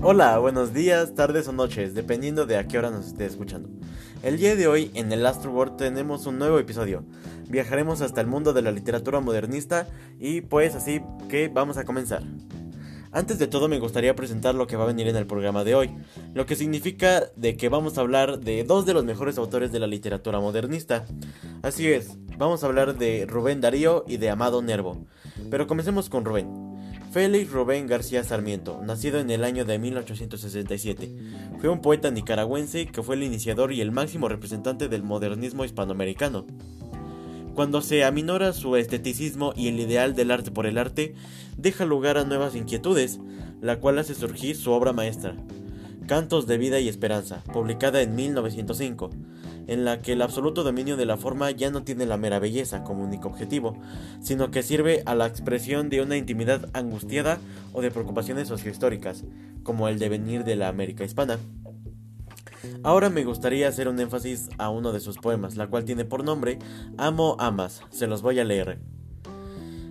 Hola, buenos días, tardes o noches, dependiendo de a qué hora nos esté escuchando. El día de hoy en el Astro World tenemos un nuevo episodio. Viajaremos hasta el mundo de la literatura modernista y pues así que vamos a comenzar. Antes de todo me gustaría presentar lo que va a venir en el programa de hoy, lo que significa de que vamos a hablar de dos de los mejores autores de la literatura modernista. Así es, vamos a hablar de Rubén Darío y de Amado Nervo. Pero comencemos con Rubén. Félix Rubén García Sarmiento, nacido en el año de 1867, fue un poeta nicaragüense que fue el iniciador y el máximo representante del modernismo hispanoamericano. Cuando se aminora su esteticismo y el ideal del arte por el arte, deja lugar a nuevas inquietudes, la cual hace surgir su obra maestra, Cantos de Vida y Esperanza, publicada en 1905 en la que el absoluto dominio de la forma ya no tiene la mera belleza como único objetivo, sino que sirve a la expresión de una intimidad angustiada o de preocupaciones sociohistóricas, como el devenir de la América hispana. Ahora me gustaría hacer un énfasis a uno de sus poemas, la cual tiene por nombre Amo Amas, se los voy a leer.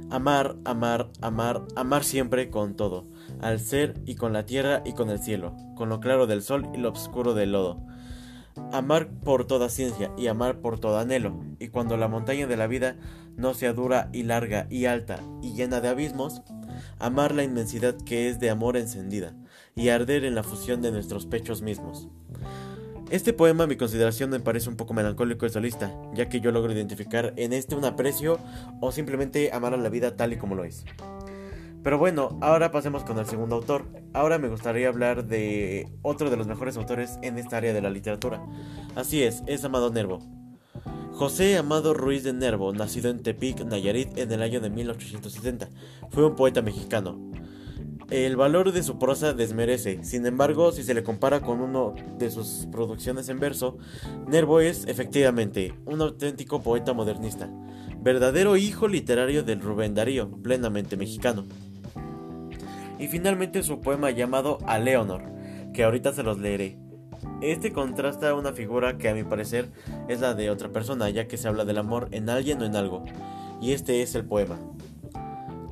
Amar, amar, amar, amar siempre con todo, al ser y con la tierra y con el cielo, con lo claro del sol y lo oscuro del lodo Amar por toda ciencia y amar por todo anhelo, y cuando la montaña de la vida no sea dura y larga y alta y llena de abismos, amar la inmensidad que es de amor encendida, y arder en la fusión de nuestros pechos mismos. Este poema a mi consideración me parece un poco melancólico y solista, ya que yo logro identificar en este un aprecio o simplemente amar a la vida tal y como lo es. Pero bueno, ahora pasemos con el segundo autor. Ahora me gustaría hablar de otro de los mejores autores en esta área de la literatura. Así es, es Amado Nervo. José Amado Ruiz de Nervo, nacido en Tepic, Nayarit, en el año de 1870, fue un poeta mexicano. El valor de su prosa desmerece, sin embargo, si se le compara con uno de sus producciones en verso, Nervo es, efectivamente, un auténtico poeta modernista, verdadero hijo literario del Rubén Darío, plenamente mexicano y finalmente su poema llamado A Leonor, que ahorita se los leeré. Este contrasta una figura que a mi parecer es la de otra persona, ya que se habla del amor en alguien o en algo, y este es el poema.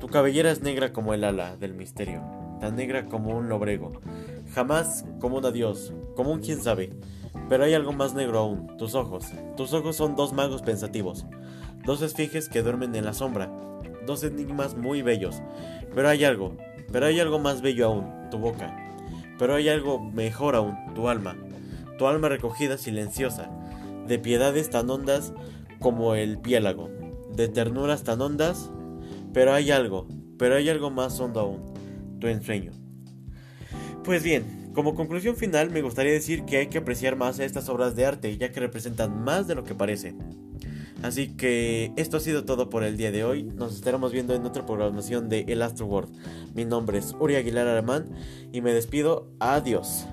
Tu cabellera es negra como el ala del misterio, tan negra como un lobrego, jamás como un adiós, como un quién sabe, pero hay algo más negro aún, tus ojos. Tus ojos son dos magos pensativos, dos esfinges que duermen en la sombra, dos enigmas muy bellos, pero hay algo, pero hay algo más bello aún, tu boca. Pero hay algo mejor aún, tu alma. Tu alma recogida silenciosa, de piedades tan hondas como el piélago, de ternuras tan hondas, pero hay algo, pero hay algo más hondo aún, tu ensueño. Pues bien, como conclusión final me gustaría decir que hay que apreciar más estas obras de arte, ya que representan más de lo que parece. Así que esto ha sido todo por el día de hoy. Nos estaremos viendo en otra programación de El Astro World. Mi nombre es Uri Aguilar Alemán y me despido. Adiós.